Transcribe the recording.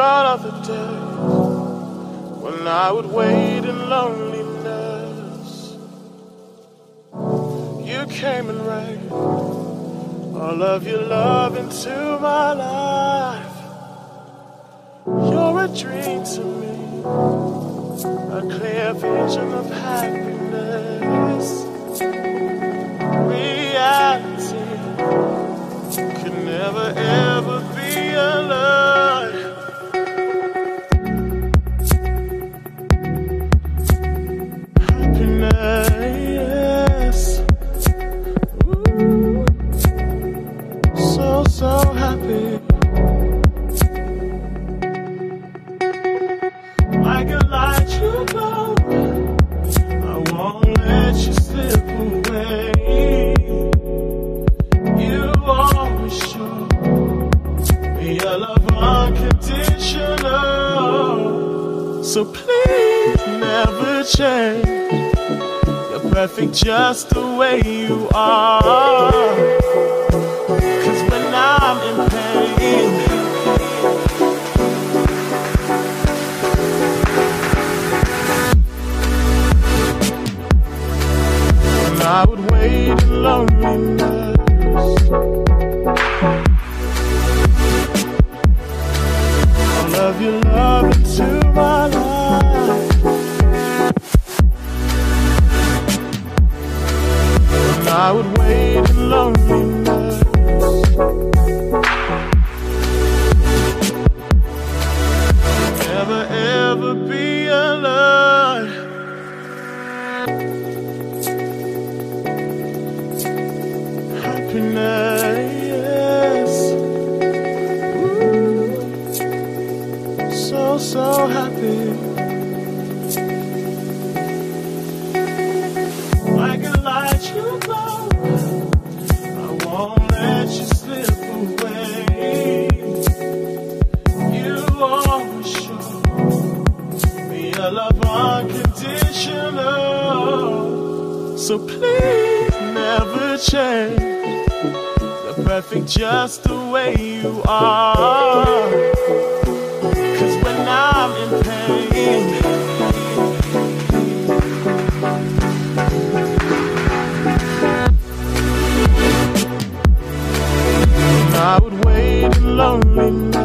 gone are the days when I would wait in loneliness. You came and rained all of your love into my life. You're a dream to me, a clear vision of happiness. So, happy. Like a light you go, I won't let you slip away. You always show me your love unconditional. So please never change. You're perfect just the way you are. I would wait in loneliness. So, so happy. Like a light you glow. I won't let you slip away. You always show me your love unconditional. So please never change perfect just the way you are. Cause when I'm in pain, I would wait in loneliness.